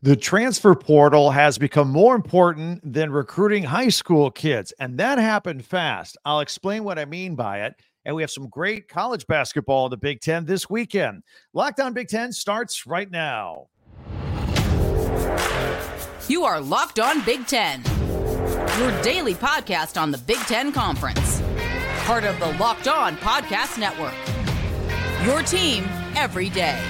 The transfer portal has become more important than recruiting high school kids, and that happened fast. I'll explain what I mean by it. And we have some great college basketball in the Big Ten this weekend. Locked On Big Ten starts right now. You are Locked On Big Ten, your daily podcast on the Big Ten Conference, part of the Locked On Podcast Network. Your team every day.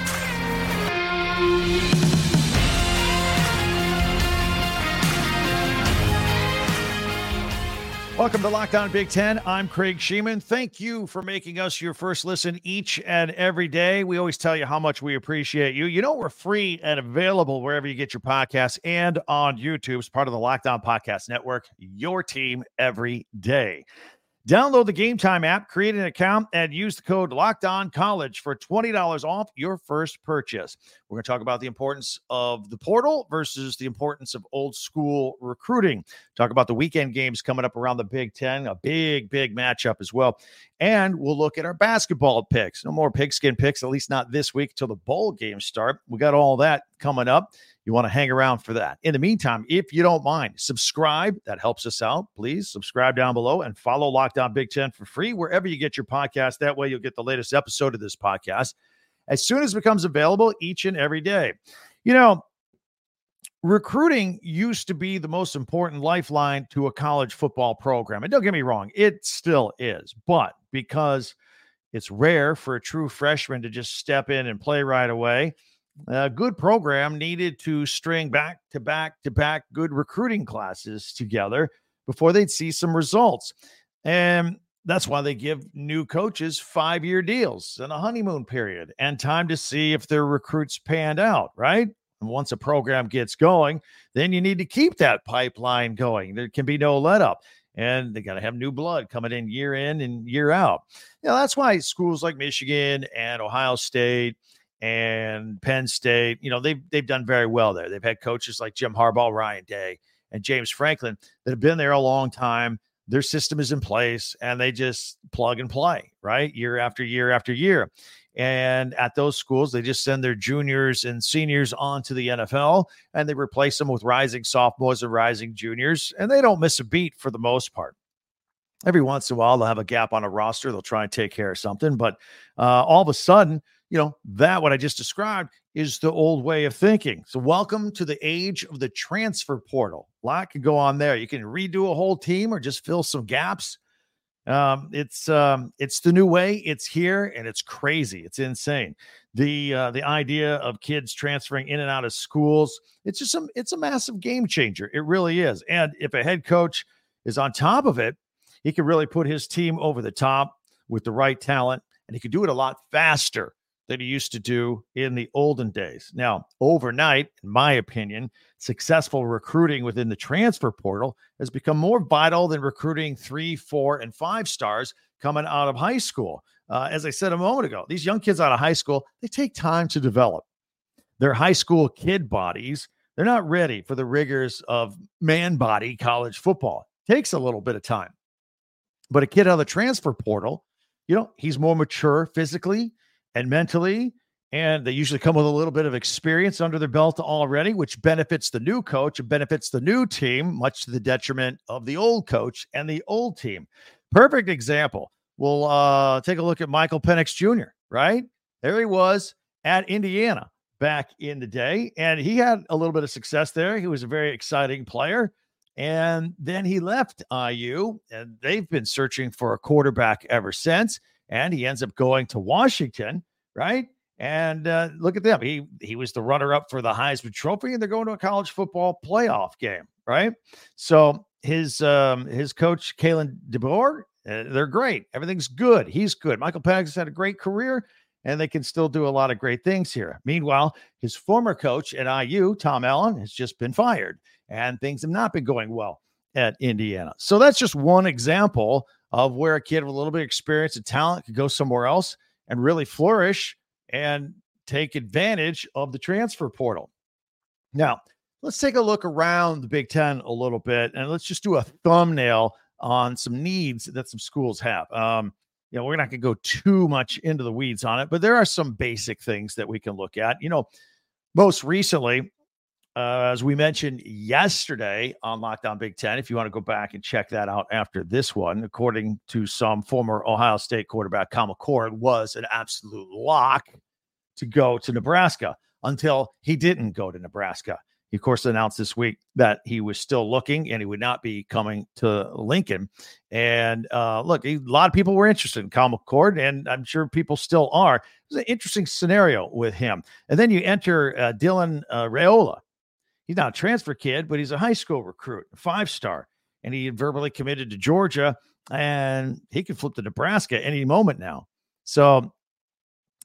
Welcome to Locked On Big Ten. I'm Craig Shemon. Thank you for making us your first listen each and every day. We always tell you how much we appreciate you. You know, we're free and available wherever you get your podcasts and on YouTube It's part of the Locked On Podcast Network, your team every day. Download the Game Time app, create an account, and use the code Locked On College for $20 off your first purchase. We're going to talk about the importance of the portal versus the importance of old school recruiting. Talk about the weekend games coming up around the Big Ten, a big, big matchup as well. And we'll look at our basketball picks. No more pigskin picks, at least not this week till the bowl games start. We got all that coming up. You want to hang around for that. In the meantime, if you don't mind, subscribe. That helps us out. Please subscribe down below and follow Locked On Big Ten for free wherever you get your podcast. That way, you'll get the latest episode of this podcast as soon as it becomes available each and every day. You know, recruiting used to be the most important lifeline to a college football program. And don't get me wrong, it still is. But because it's rare for a true freshman to just step in and play right away, a good program needed to string back to back to back good recruiting classes together before they'd see some results. And that's why they give new coaches five year deals and a honeymoon period and time to see if their recruits panned out, right? And once a program gets going, then you need to keep that pipeline going. There can be no let up. And they got to have new blood coming in year in and year out. Know, that's why schools like Michigan and Ohio State and Penn State, you know, they've they've done very well there. They've had coaches like Jim Harbaugh, Ryan Day, and James Franklin that have been there a long time. Their system is in place and they just plug and play, right? Year after year after year. And at those schools, they just send their juniors and seniors on to the NFL and they replace them with rising sophomores and rising juniors. And they don't miss a beat for the most part. Every once in a while, they'll have a gap on a roster. They'll try and take care of something. But uh, all of a sudden, you know, that what I just described is the old way of thinking. So, welcome to the age of the transfer portal. A lot can go on there. You can redo a whole team or just fill some gaps. Um, it's um, it's the new way. It's here and it's crazy. It's insane. The uh, the idea of kids transferring in and out of schools. It's just some. It's a massive game changer. It really is. And if a head coach is on top of it, he can really put his team over the top with the right talent, and he can do it a lot faster that he used to do in the olden days. Now, overnight, in my opinion, successful recruiting within the transfer portal has become more vital than recruiting three, four, and five stars coming out of high school. Uh, as I said a moment ago, these young kids out of high school, they take time to develop. Their high school kid bodies, they're not ready for the rigors of man body college football. It takes a little bit of time. But a kid out of the transfer portal, you know, he's more mature physically and mentally. And they usually come with a little bit of experience under their belt already, which benefits the new coach and benefits the new team, much to the detriment of the old coach and the old team. Perfect example. We'll uh, take a look at Michael Penix Jr., right? There he was at Indiana back in the day, and he had a little bit of success there. He was a very exciting player. And then he left IU, and they've been searching for a quarterback ever since and he ends up going to Washington, right? And uh, look at them. He he was the runner up for the Heisman Trophy, and they're going to a college football playoff game, right? So his um, his coach Kalen DeBoer, uh, they're great. Everything's good. He's good. Michael Penix had a great career, and they can still do a lot of great things here. Meanwhile, his former coach at IU, Tom Allen, has just been fired, and things have not been going well at Indiana. So that's just one example of where a kid with a little bit of experience and talent could go somewhere else and really flourish and take advantage of the transfer portal. Now, let's take a look around the Big Ten a little bit and let's just do a thumbnail on some needs that some schools have. Um, you know, we're not going to go too much into the weeds on it, but there are some basic things that we can look at. You know, most recently, Uh, as we mentioned yesterday on Locked On Big Ten, if you want to go back and check that out after this one, according to some former Ohio State quarterback, Kyle McCord was an absolute lock to go to Nebraska until he didn't go to Nebraska. He, of course, announced this week that he was still looking and he would not be coming to Lincoln. And uh, look, a lot of people were interested in Kyle McCord, and I'm sure people still are. It was an interesting scenario with him. And then you enter uh, Dylan uh, Raiola. He's not a transfer kid, but he's a high school recruit, five star, and he verbally committed to Georgia, and he could flip to Nebraska any moment now. So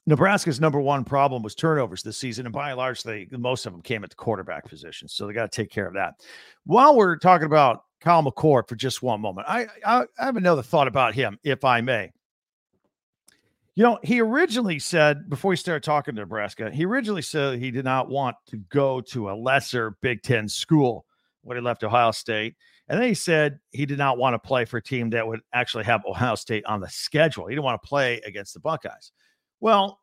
Nebraska's number one problem was turnovers this season, and by and large, they most of them came at the quarterback position. So they got to take care of that. While we're talking about Kyle McCord for just one moment, I, I, I have another thought about him, if I may. You know, he originally said before he started talking to Nebraska, he originally said he did not want to go to a lesser Big Ten school when he left Ohio State. And then he said he did not want to play for a team that would actually have Ohio State on the schedule. He didn't want to play against the Buckeyes. Well,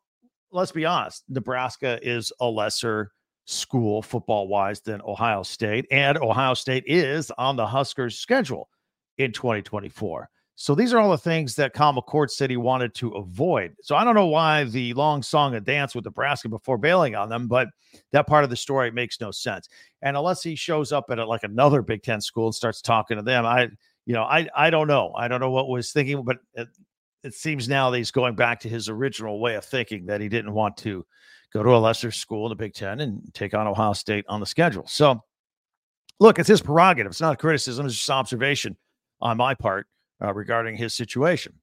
let's be honest. Nebraska is a lesser school football wise than Ohio State, and Ohio State is on the Huskers schedule in 2024. So these are all the things that Kyle McCord said he wanted to avoid. So I don't know why the long song and dance with Nebraska before bailing on them, but that part of the story makes no sense. And unless he shows up at a, like another Big Ten school and starts talking to them, I, you know, I, I don't know. I don't know what was thinking, but it it seems now that he's going back to his original way of thinking that he didn't want to go to a lesser school in the Big Ten and take on Ohio State on the schedule. So, look, it's his prerogative. It's not a criticism, it's just observation on my part uh, regarding his situation.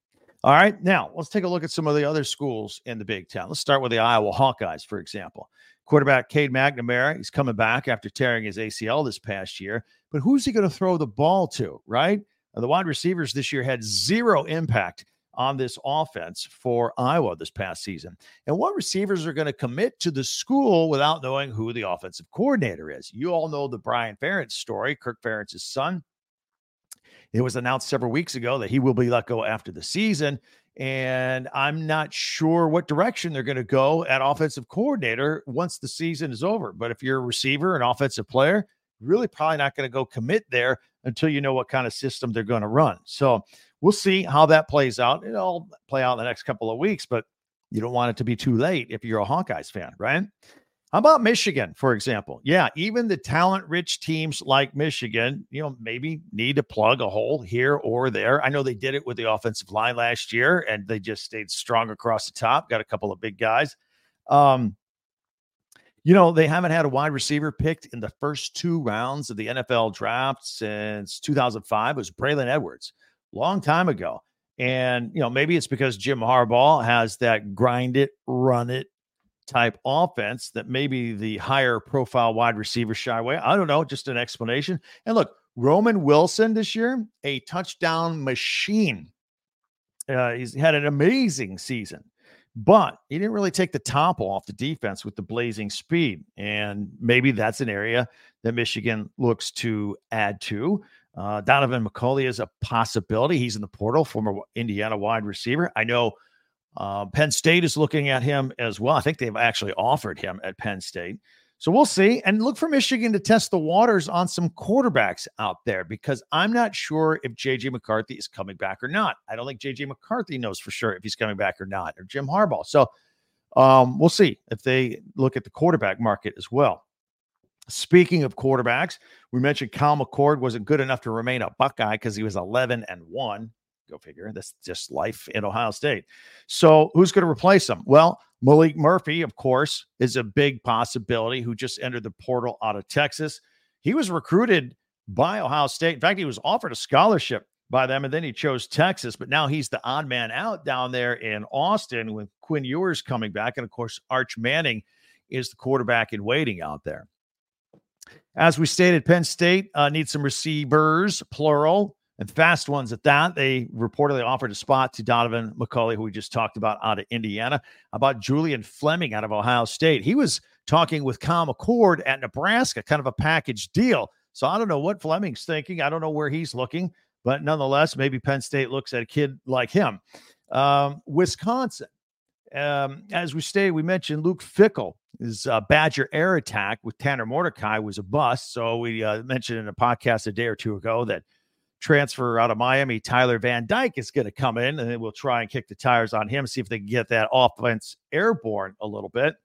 All right, now let's take a look at some of the other schools in the Big Ten. Let's start with the Iowa Hawkeyes, for example. Quarterback Cade McNamara, he's coming back after tearing his ACL this past year. But who's he going to throw the ball to, right? The wide receivers this year had zero impact on this offense for Iowa this past season. And what receivers are going to commit to the school without knowing who the offensive coordinator is? You all know the Brian Ferentz story, Kirk Ferentz's son. It was announced several weeks ago that he will be let go after the season. And I'm not sure what direction they're going to go at offensive coordinator once the season is over. But if you're a receiver, an offensive player, really probably not going to go commit there until you know what kind of system they're going to run. So we'll see how that plays out. It'll play out in the next couple of weeks, but you don't want it to be too late if you're a Hawkeyes fan, right? How about Michigan, for example? Yeah, even the talent rich teams like Michigan, you know, maybe need to plug a hole here or there. I know they did it with the offensive line last year and they just stayed strong across the top, got a couple of big guys. Um, you know, they haven't had a wide receiver picked in the first two rounds of the NFL draft since 2005. It was Braylon Edwards long time ago. And, you know, maybe it's because Jim Harbaugh has that grind it, run it type offense that maybe the higher profile wide receiver shy away. I don't know, just an explanation. And look, Roman Wilson this year, a touchdown machine. Uh, he's had an amazing season, but he didn't really take the top off the defense with the blazing speed. And maybe that's an area that Michigan looks to add to. Uh, Donaven McCulley is a possibility. He's in the portal, former Indiana wide receiver. I know uh, Penn State is looking at him as well. I think they've actually offered him at Penn State. So we'll see. And look for Michigan to test the waters on some quarterbacks out there because I'm not sure if JJ McCarthy is coming back or not. I don't think JJ McCarthy knows for sure if he's coming back or not, or Jim Harbaugh. So um, we'll see if they look at the quarterback market as well. Speaking of quarterbacks, we mentioned Kyle McCord wasn't good enough to remain a Buckeye because he was 11 and 1. Go figure. That's just life in Ohio State. So, who's going to replace him? Well, Maalik Murphy, of course, is a big possibility who just entered the portal out of Texas. He was recruited by Ohio State. In fact, he was offered a scholarship by them, and then he chose Texas. But now he's the odd man out down there in Austin with Quinn Ewers coming back. And of course, Arch Manning is the quarterback in waiting out there. As we stated, Penn State uh, needs some receivers, plural, and fast ones at that. They reportedly offered a spot to Donaven McCulley, who we just talked about out of Indiana, about Julian Fleming out of Ohio State. He was talking with Kyle McCord at Nebraska, kind of a package deal. So I don't know what Fleming's thinking. I don't know where he's looking, but nonetheless, maybe Penn State looks at a kid like him. Um, Wisconsin Um, as we stay, we mentioned Luke Fickell. His uh, Badger air attack with Tanner Mordecai was a bust. So we uh, mentioned in a podcast a day or two ago that transfer out of Miami, Tyler Van Dyke is going to come in, and then we'll try and kick the tires on him, see if they can get that offense airborne a little bit.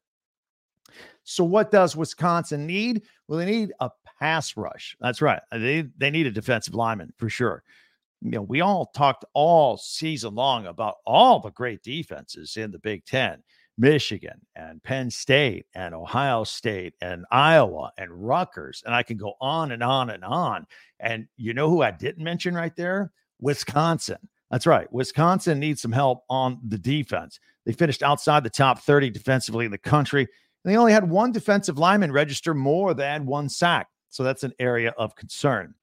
So, what does Wisconsin need? Well, they need a pass rush. That's right. Uh, they they need a defensive lineman for sure. You know, we all talked all season long about all the great defenses in the Big Ten. Michigan and Penn State and Ohio State and Iowa and Rutgers. And I can go on and on and on. And you know who I didn't mention right there? Wisconsin. That's right. Wisconsin needs some help on the defense. They finished outside the top 30 defensively in the country. And they only had one defensive lineman register more than one sack. So that's an area of concern.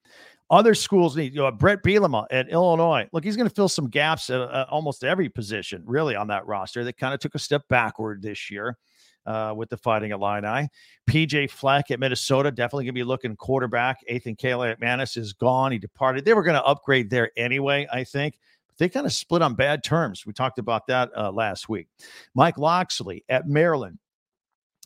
Other schools need, you know, Bret Bielema at Illinois. Look, he's going to fill some gaps at uh, almost every position, really, on that roster. They kind of took a step backward this year uh, with the Fighting Illini. PJ Fleck at Minnesota, definitely going to be looking quarterback. Athan Kaliakmanis is gone. He departed. They were going to upgrade there anyway, I think. But they kind of split on bad terms. We talked about that uh, last week. Mike Locksley at Maryland.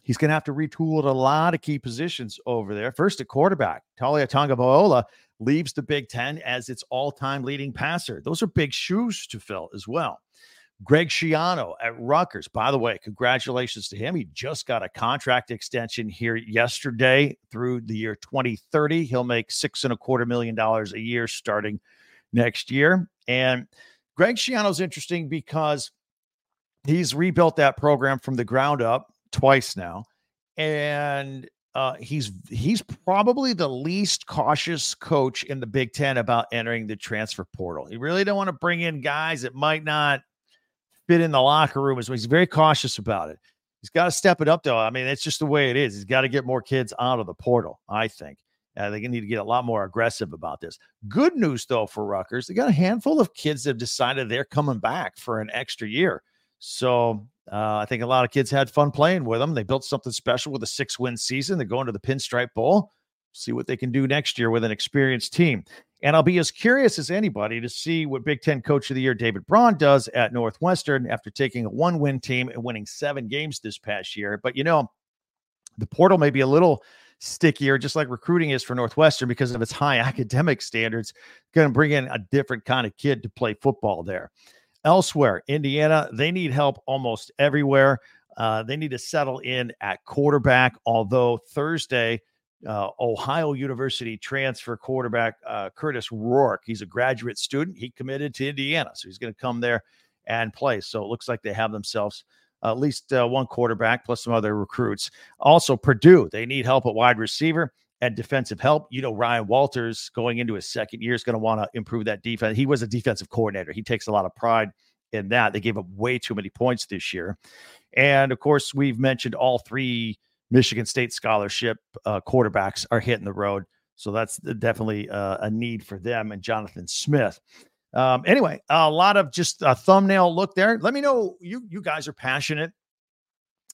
He's going to have to retool at a lot of key positions over there. First at quarterback, Taulia Tagovailoa leaves the Big Ten as its all-time leading passer. Those are big shoes to fill as well. Greg Schiano at Rutgers. By the way, congratulations to him. He just got a contract extension here yesterday through the year 2030. He'll make six and a quarter million dollars a year starting next year. And Greg Schiano's interesting because he's rebuilt that program from the ground up twice now. And uh, he's he's probably the least cautious coach in the Big Ten about entering the transfer portal. He really don't want to bring in guys that might not fit in the locker room. So he's very cautious about it. He's got to step it up, though. I mean, it's just the way it is. He's got to get more kids out of the portal. I think uh, they need to get a lot more aggressive about this. Good news, though, for Rutgers, they got a handful of kids that have decided they're coming back for an extra year. So uh, I think a lot of kids had fun playing with them. They built something special with a six win season. They're going to the Pinstripe Bowl. See what they can do next year with an experienced team. And I'll be as curious as anybody to see what Big Ten Coach of the Year David Braun does at Northwestern after taking a one win team and winning seven games this past year. But you know, the portal may be a little stickier, just like recruiting is for Northwestern because of its high academic standards. Going to bring in a different kind of kid to play football there. Elsewhere, Indiana, they need help almost everywhere. Uh, they need to settle in at quarterback, although Thursday, uh, Ohio University transfer quarterback uh, Kurtis Rourke, he's a graduate student. He committed to Indiana, so he's going to come there and play. So it looks like they have themselves at least uh, one quarterback plus some other recruits. Also, Purdue, they need help at wide receiver and defensive help. You know, Ryan Walters going into his second year is going to want to improve that defense. He was a defensive coordinator. He takes a lot of pride in that. They gave up way too many points this year. And of course, we've mentioned all three Michigan State scholarship uh, quarterbacks are hitting the road. So that's definitely uh, a need for them and Jonathan Smith. Um, anyway, a lot of just a thumbnail look there. Let me know you you guys are passionate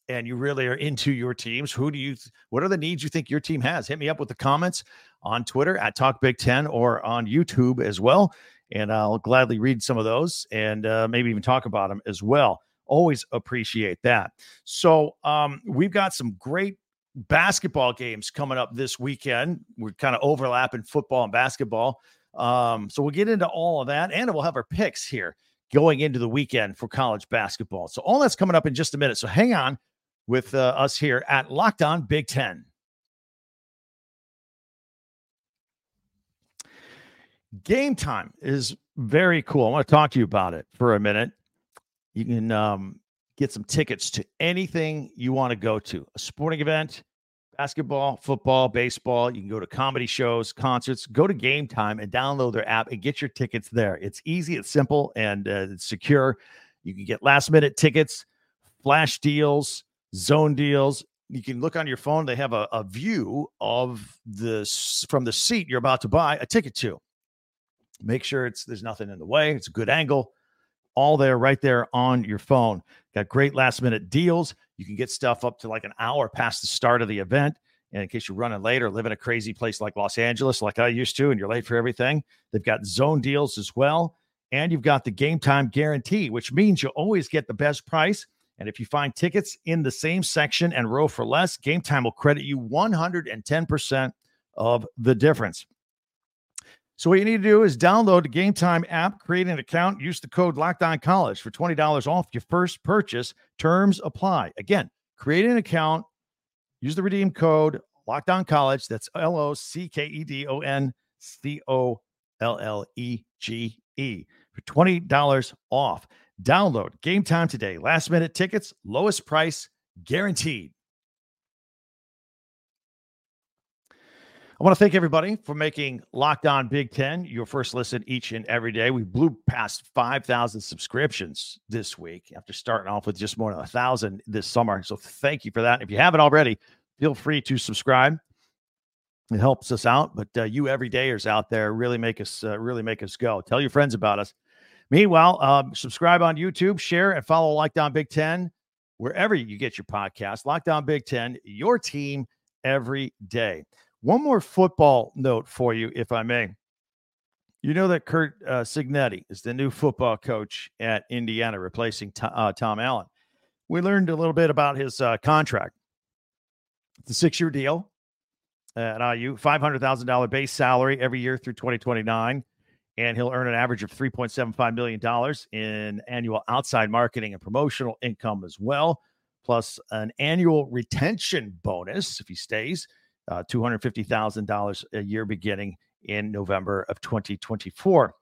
and you really are into your teams, who do you, what are the needs you think your team has? Hit me up with the comments on Twitter at Talk Big Ten or on YouTube as well. And I'll gladly read some of those and uh, maybe even talk about them as well. Always appreciate that. So um, we've got some great basketball games coming up this weekend. We're kind of overlapping football and basketball. Um, so we'll get into all of that and we'll have our picks here going into the weekend for college basketball. So all that's coming up in just a minute. So hang on with uh, us here at Locked On Big Ten. Game time is very cool. I want to talk to you about it for a minute. You can um, get some tickets to anything you want to go to a sporting event, basketball, football, baseball. You can go to comedy shows, concerts, go to game time and download their app and get your tickets there. It's easy, it's simple, and uh, it's secure. You can get last minute tickets, flash deals, zone deals. You can look on your phone. They have a, a view of this from the seat you're about to buy a ticket to. Make sure it's there's nothing in the way. It's a good angle. All there, right there on your phone. Got great last minute deals. You can get stuff up to like an hour past the start of the event. And in case you're running late or live in a crazy place like Los Angeles, like I used to, and you're late for everything, they've got zone deals as well. And you've got the game time guarantee, which means you always get the best price And if you find tickets in the same section and row for less, Game Time will credit you 110% of the difference. So what you need to do is download the Game Time app, create an account, use the code Locked On College for twenty dollars off your first purchase. Terms apply. Again, create an account, use the redeem code Locked On College. That's L O C K E D O N C O L L E G E for twenty dollars off. Download Game Time today. Last minute tickets, lowest price guaranteed. I want to thank everybody for making Locked On Big Ten your first listen each and every day. We blew past 5,000 subscriptions this week after starting off with just more than a thousand this summer. So thank you for that. If you haven't already, feel free to subscribe. It helps us out, but uh, you everydayers out there really make us uh, really make us go. Tell your friends about us. Meanwhile, uh, subscribe on YouTube, share, and follow Locked On Big Ten wherever you get your podcast. Locked On Big Ten, your team every day. One more football note for you, if I may. You know that Curt uh, Cignetti is the new football coach at Indiana, replacing T- uh, Tom Allen. We learned a little bit about his uh, contract. It's a six year deal at IU, $500,000 base salary every year through 2029. And he'll earn an average of $3.75 million in annual outside marketing and promotional income as well, plus an annual retention bonus if he stays uh, $250,000 a year beginning in November of 2024.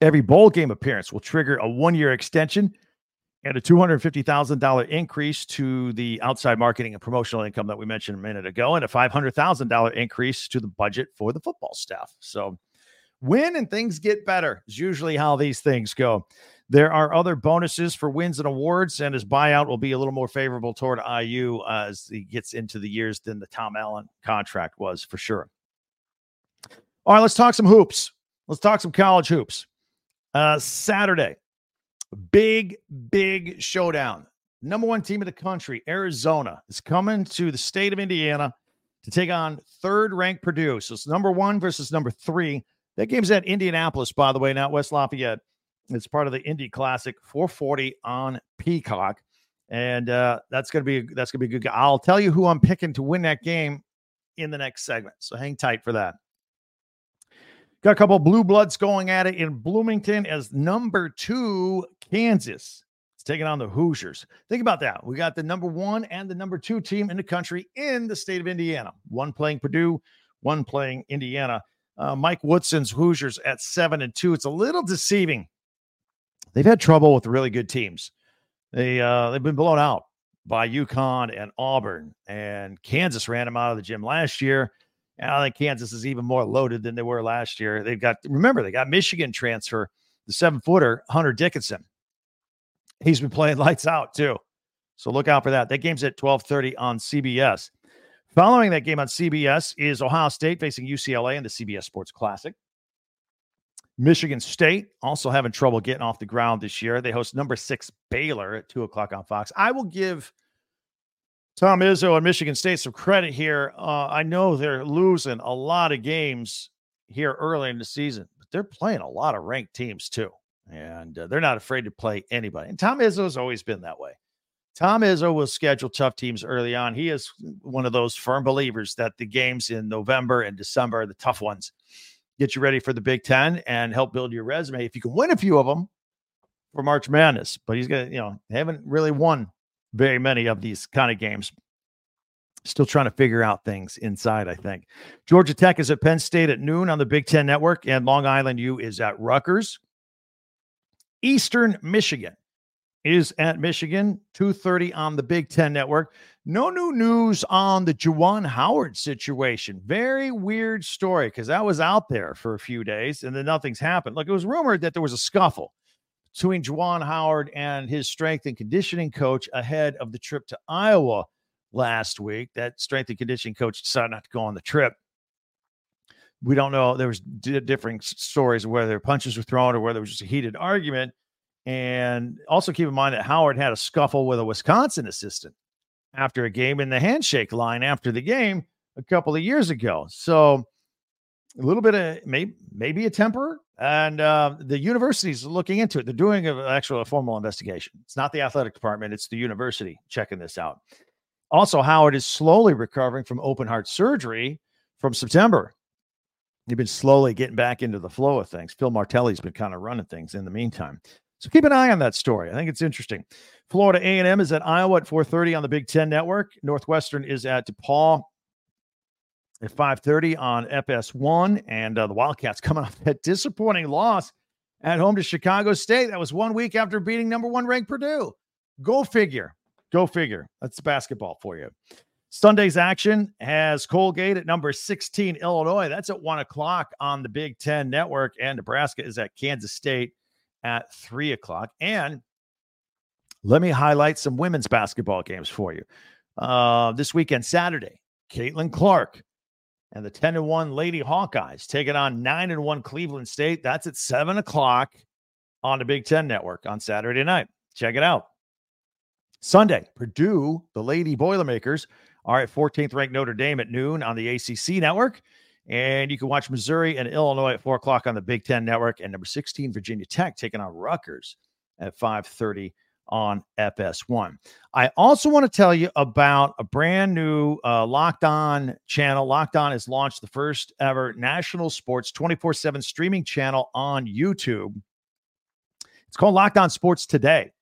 Every bowl game appearance will trigger a one year extension and a $250,000 increase to the outside marketing and promotional income that we mentioned a minute ago, and a $500,000 increase to the budget for the football staff. So, win and things get better is usually how these things go. There are other bonuses for wins and awards, and his buyout will be a little more favorable toward IU as he gets into the years than the Tom Allen contract was for sure. All right, let's talk some hoops. Let's talk some college hoops. Uh, Saturday, big, big showdown. Number one team in the country, Arizona, is coming to the state of Indiana to take on third ranked Purdue. So it's number one versus number three. That game's at Indianapolis, by the way, not West Lafayette. It's part of the Indy Classic 440 on Peacock. And uh, that's gonna be that's gonna be good. I'll tell you who I'm picking to win that game in the next segment. So hang tight for that. Got a couple blue bloods going at it in Bloomington as number two, Kansas. It's taking on the Hoosiers. Think about that. We got the number one and the number two team in the country in the state of Indiana. One playing Purdue, one playing Indiana. Uh, Mike Woodson's Hoosiers at seven and two. It's a little deceiving they've had trouble with really good teams. They uh, they've been blown out by UConn and Auburn, and Kansas ran them out of the gym last year. And I think Kansas is even more loaded than they were last year. They've got remember they got Michigan transfer the seven footer Hunter Dickinson. He's been playing lights out too, so look out for that. That game's at twelve thirty on CBS. Following that game on CBS is Ohio State facing UCLA in the CBS Sports Classic. Michigan State also having trouble getting off the ground this year. They host number six Baylor at two o'clock on Fox. I will give Tom Izzo and Michigan State some credit here. Uh, I know they're losing a lot of games here early in the season, but they're playing a lot of ranked teams too. And uh, they're not afraid to play anybody. And Tom Izzo has always been that way. Tom Izzo will schedule tough teams early on. He is one of those firm believers that the games in November and December are the tough ones get you ready for the Big Ten and help build your resume. If you can win a few of them for March Madness, but he's gonna, you know, haven't really won very many of these kind of games. Still trying to figure out things inside, I think. Georgia Tech is at Penn State at noon on the Big Ten Network, and Long Island U is at Rutgers. Eastern Michigan is at Michigan, 2:30 on the Big Ten Network. No new news on the Juwan Howard situation. Very weird story because that was out there for a few days and then nothing's happened. Like it was rumored that there was a scuffle between Juwan Howard and his strength and conditioning coach ahead of the trip to Iowa last week. That strength and conditioning coach decided not to go on the trip. We don't know. There was d- differing stories whether punches were thrown or whether it was just a heated argument. And also keep in mind that Howard had a scuffle with a Wisconsin assistant after a game in the handshake line after the game a couple of years ago. So a little bit of maybe maybe a temper. And uh, the university's looking into it. They're doing an actual a formal investigation. It's not the athletic department, it's the university checking this out. Also, Howard is slowly recovering from open heart surgery from September. He's been slowly getting back into the flow of things. Phil Martelli's been kind of running things in the meantime. So keep an eye on that story. I think it's interesting. Florida A&M is at Iowa at 4:30 on the Big Ten Network. Northwestern is at DePaul at 5:30 on FS1, and uh, the Wildcats coming off that disappointing loss at home to Chicago State. That was one week after beating number one ranked Purdue. Go figure. Go figure. That's basketball for you. Sunday's action has Colgate at number 16, Illinois. That's at one o'clock on the Big Ten Network, and Nebraska is at Kansas State at three o'clock. And let me highlight some women's basketball games for you. Uh, this weekend, Saturday, Caitlin Clark and the 10 and 1 Lady Hawkeyes taking on 9 and 1 Cleveland State. That's at 7 o'clock on the Big Ten Network on Saturday night. Check it out. Sunday, Purdue, the Lady Boilermakers, are at 14th ranked Notre Dame at noon on the ACC network. And you can watch Missouri and Illinois at 4 o'clock on the Big Ten Network. And number 16, Virginia Tech taking on Rutgers at 530 on FS1. I also want to tell you about a brand new uh, Locked On channel. Locked On has launched the first ever national sports 24 7 streaming channel on YouTube. It's called Locked On Sports Today.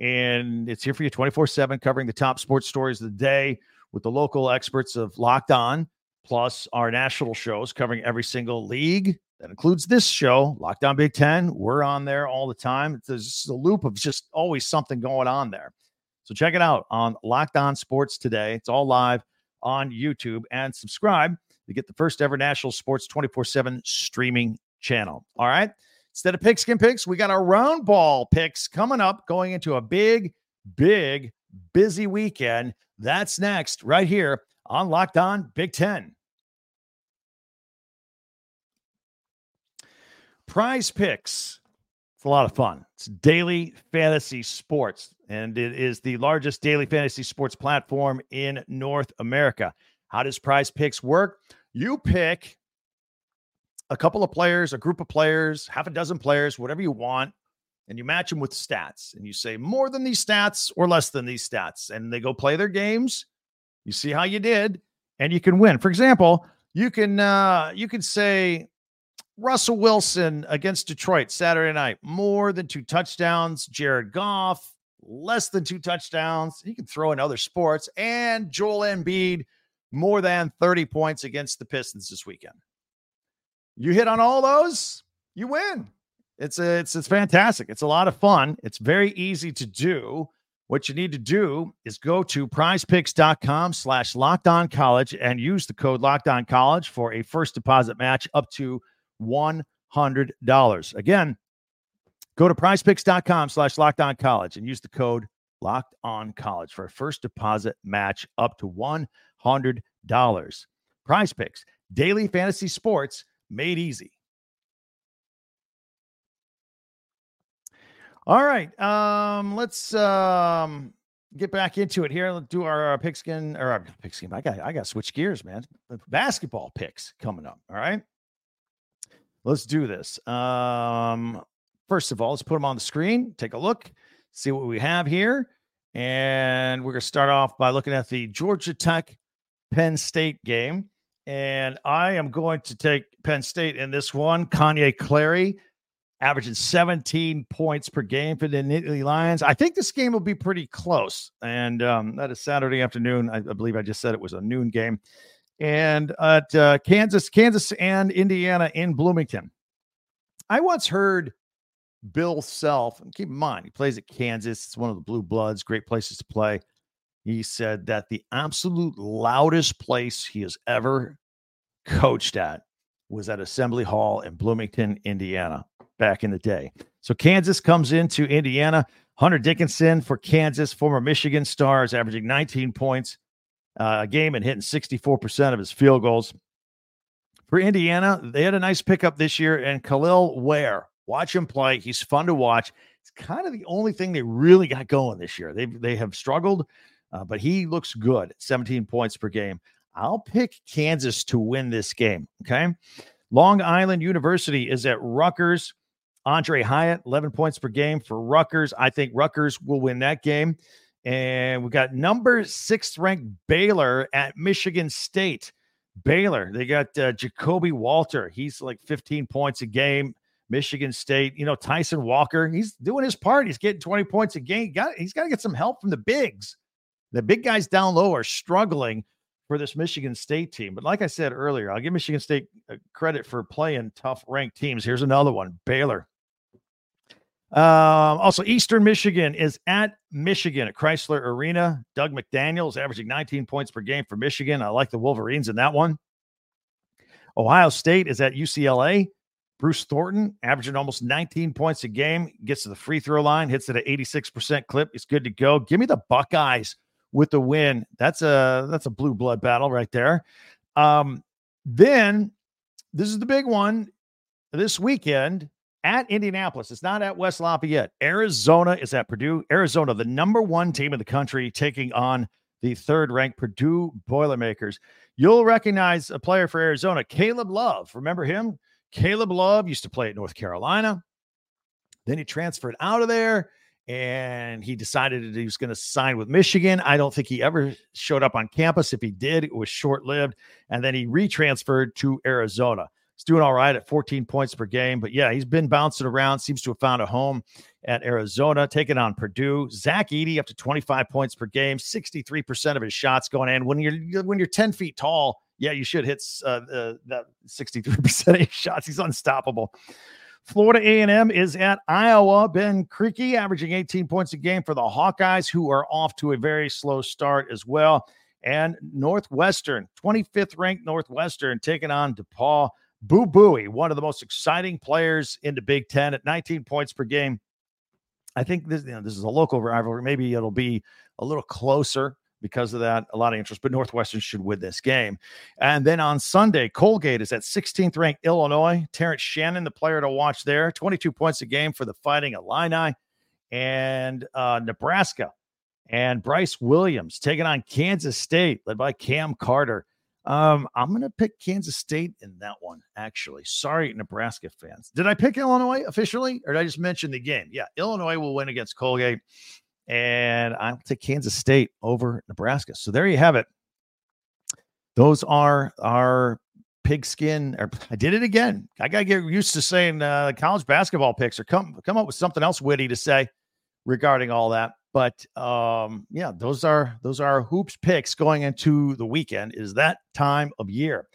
And it's here for you 24 7, covering the top sports stories of the day with the local experts of Locked On, plus our national shows covering every single league, that includes this show, Locked On Big Ten. We're on there all the time. There's a loop of just always something going on there. So check it out on Locked On Sports today. It's all live on YouTube and subscribe to get the first ever national sports 24 7 streaming channel. All right. Instead of pigskin picks, we got our round ball picks coming up going into a big, big, busy weekend. That's next right here on Locked On Big Ten. Prize Picks. It's a lot of fun. It's daily fantasy sports, and it is the largest daily fantasy sports platform in North America. How does Prize Picks work? You pick a couple of players, a group of players, half a dozen players, whatever you want, and you match them with stats. And you say more than these stats or less than these stats. And they go play their games. You see how you did, and you can win. For example, you can uh, you can say Russell Wilson against Detroit Saturday night, more than two touchdowns. Jared Goff, less than two touchdowns. You can throw in other sports. And Joel Embiid, more than 30 points against the Pistons this weekend. You hit on all those, you win. It's a, it's it's fantastic. It's a lot of fun. It's very easy to do. What you need to do is go to prizepicks.com slash locked on college and use the code locked on college for a first deposit match up to $100. Again, go to prizepicks.com slash locked on college and use the code locked on college for a first deposit match up to $100. Prize picks, daily fantasy sports made easy. All right. Um, let's um get back into it here. Let's do our, our pigskin or our pigskin. I got I got switch gears, man. Basketball picks coming up. All right. Let's do this. Um, first of all, let's put them on the screen, take a look, see what we have here. And we're to start off by looking at the Georgia Tech Penn State game. And I am going to take Penn State in this one. Kanye Clary averaging 17 points per game for the Nittany Lions. I think this game will be pretty close. And um, that is Saturday afternoon. I, I believe I just said it was a noon game and at uh, Kansas, Kansas and Indiana in Bloomington. I once heard Bill Self, and keep in mind, he plays at Kansas. It's one of the blue bloods, great places to play. He said that the absolute loudest place he has ever coached at was at Assembly Hall in Bloomington, Indiana, back in the day. So Kansas comes into Indiana. Hunter Dickinson for Kansas, former Michigan stars, averaging 19 points, uh, a game and hitting 64% of his field goals. For Indiana, they had a nice pickup this year, and Kel'el Ware. Watch him play. He's fun to watch. It's kind of the only thing they really got going this year. They they have struggled, uh, but he looks good. 17 points per game. I'll pick Kansas to win this game. Okay. Long Island University is at Rutgers. Aundre Hyatt, 11 points per game for Rutgers. I think Rutgers will win that game. And we got number sixth ranked Baylor at Michigan State. Baylor, they got uh, Ja'Kobe Walter. He's like 15 points a game. Michigan State, you know, Tyson Walker, he's doing his part. He's getting 20 points a game. Got, he's got to get some help from the bigs. The big guys down low are struggling for this Michigan State team. But like I said earlier, I'll give Michigan State uh, credit for playing tough ranked teams. Here's another one Baylor. Um, also, Eastern Michigan is at Michigan at Crisler Arena. Dug McDaniel is averaging 19 points per game for Michigan. I like the Wolverines in that one. Ohio State is at UCLA. Bruce Thornton averaging almost 19 points a game, gets to the free throw line, hits it at 86% clip. He's good to go. Give me the Buckeyes with the win. That's a that's a blue blood battle right there. Um, then this is the big one this weekend at Indianapolis. It's not at West Lafayette. Arizona is at Purdue. Arizona, the number one team in the country, taking on the third ranked Purdue Boilermakers. You'll recognize a player for Arizona, Caleb Love. Remember him? Caleb Love used to play at North Carolina. Then he transferred out of there and he decided that he was going to sign with Michigan. I don't think he ever showed up on campus. If he did, it was short lived. And then he retransferred to Arizona. He's doing all right at 14 points per game. But yeah, he's been bouncing around, seems to have found a home at Arizona, taking on Purdue. Zach Edey up to 25 points per game, 63% of his shots going in. When you're when you're 10 feet tall, yeah, you should hit uh, uh, that 63% of his shots. He's unstoppable. Florida A&M is at Iowa. Ben Krikke averaging 18 points a game for the Hawkeyes, who are off to a very slow start as well. And Northwestern, 25th ranked Northwestern, taking on DePaul. Boo Buie, one of the most exciting players in the Big Ten at 19 points per game. I think this, you know, this is a local rivalry. Maybe it'll be a little closer because of that. A lot of interest, but Northwestern should win this game. And then on Sunday, Colgate is at 16th ranked Illinois. Terrence Shannon, the player to watch there, 22 points a game for the Fighting Illini. And uh, Nebraska and Brice Williams taking on Kansas State, led by Cam Carter. Um, I'm going to pick Kansas State in that one, actually. Sorry, Nebraska fans. Did I pick Illinois officially, or did I just mention the game? Yeah, Illinois will win against Colgate, and I'll take Kansas State over Nebraska. So there you have it. Those are our pigskin. Or I did it again. I got to get used to saying uh, college basketball picks, or come come up with something else witty to say regarding all that. But um, yeah, those are those are hoops picks going into the weekend. Is that time of year?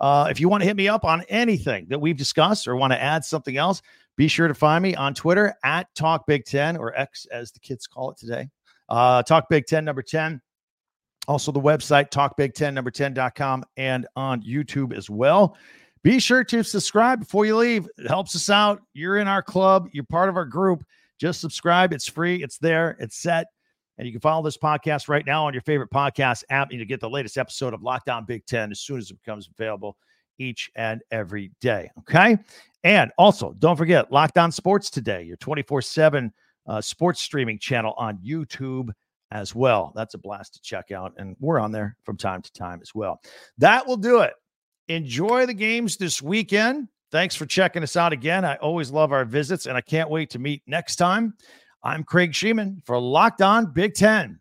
Uh, if you want to hit me up on anything that we've discussed or want to add something else, be sure to find me on Twitter at Talk Big Ten or X as the kids call it today. Uh, Talk Big Ten number 10. Also, the website, talkbig10 number 10.com, and on YouTube as well. Be sure to subscribe before you leave. It helps us out. You're in our club, you're part of our group. Just subscribe. It's free. It's there. It's set. And you can follow this podcast right now on your favorite podcast app and you get the latest episode of Locked On Big Ten as soon as it becomes available each and every day. Okay. And also, don't forget Locked On Sports Today, your 24 uh, 7 sports streaming channel on YouTube as well. That's a blast to check out. And we're on there from time to time as well. That will do it. Enjoy the games this weekend. Thanks for checking us out again. I always love our visits, and I can't wait to meet next time. I'm Craig Shemon for Locked On Big Ten.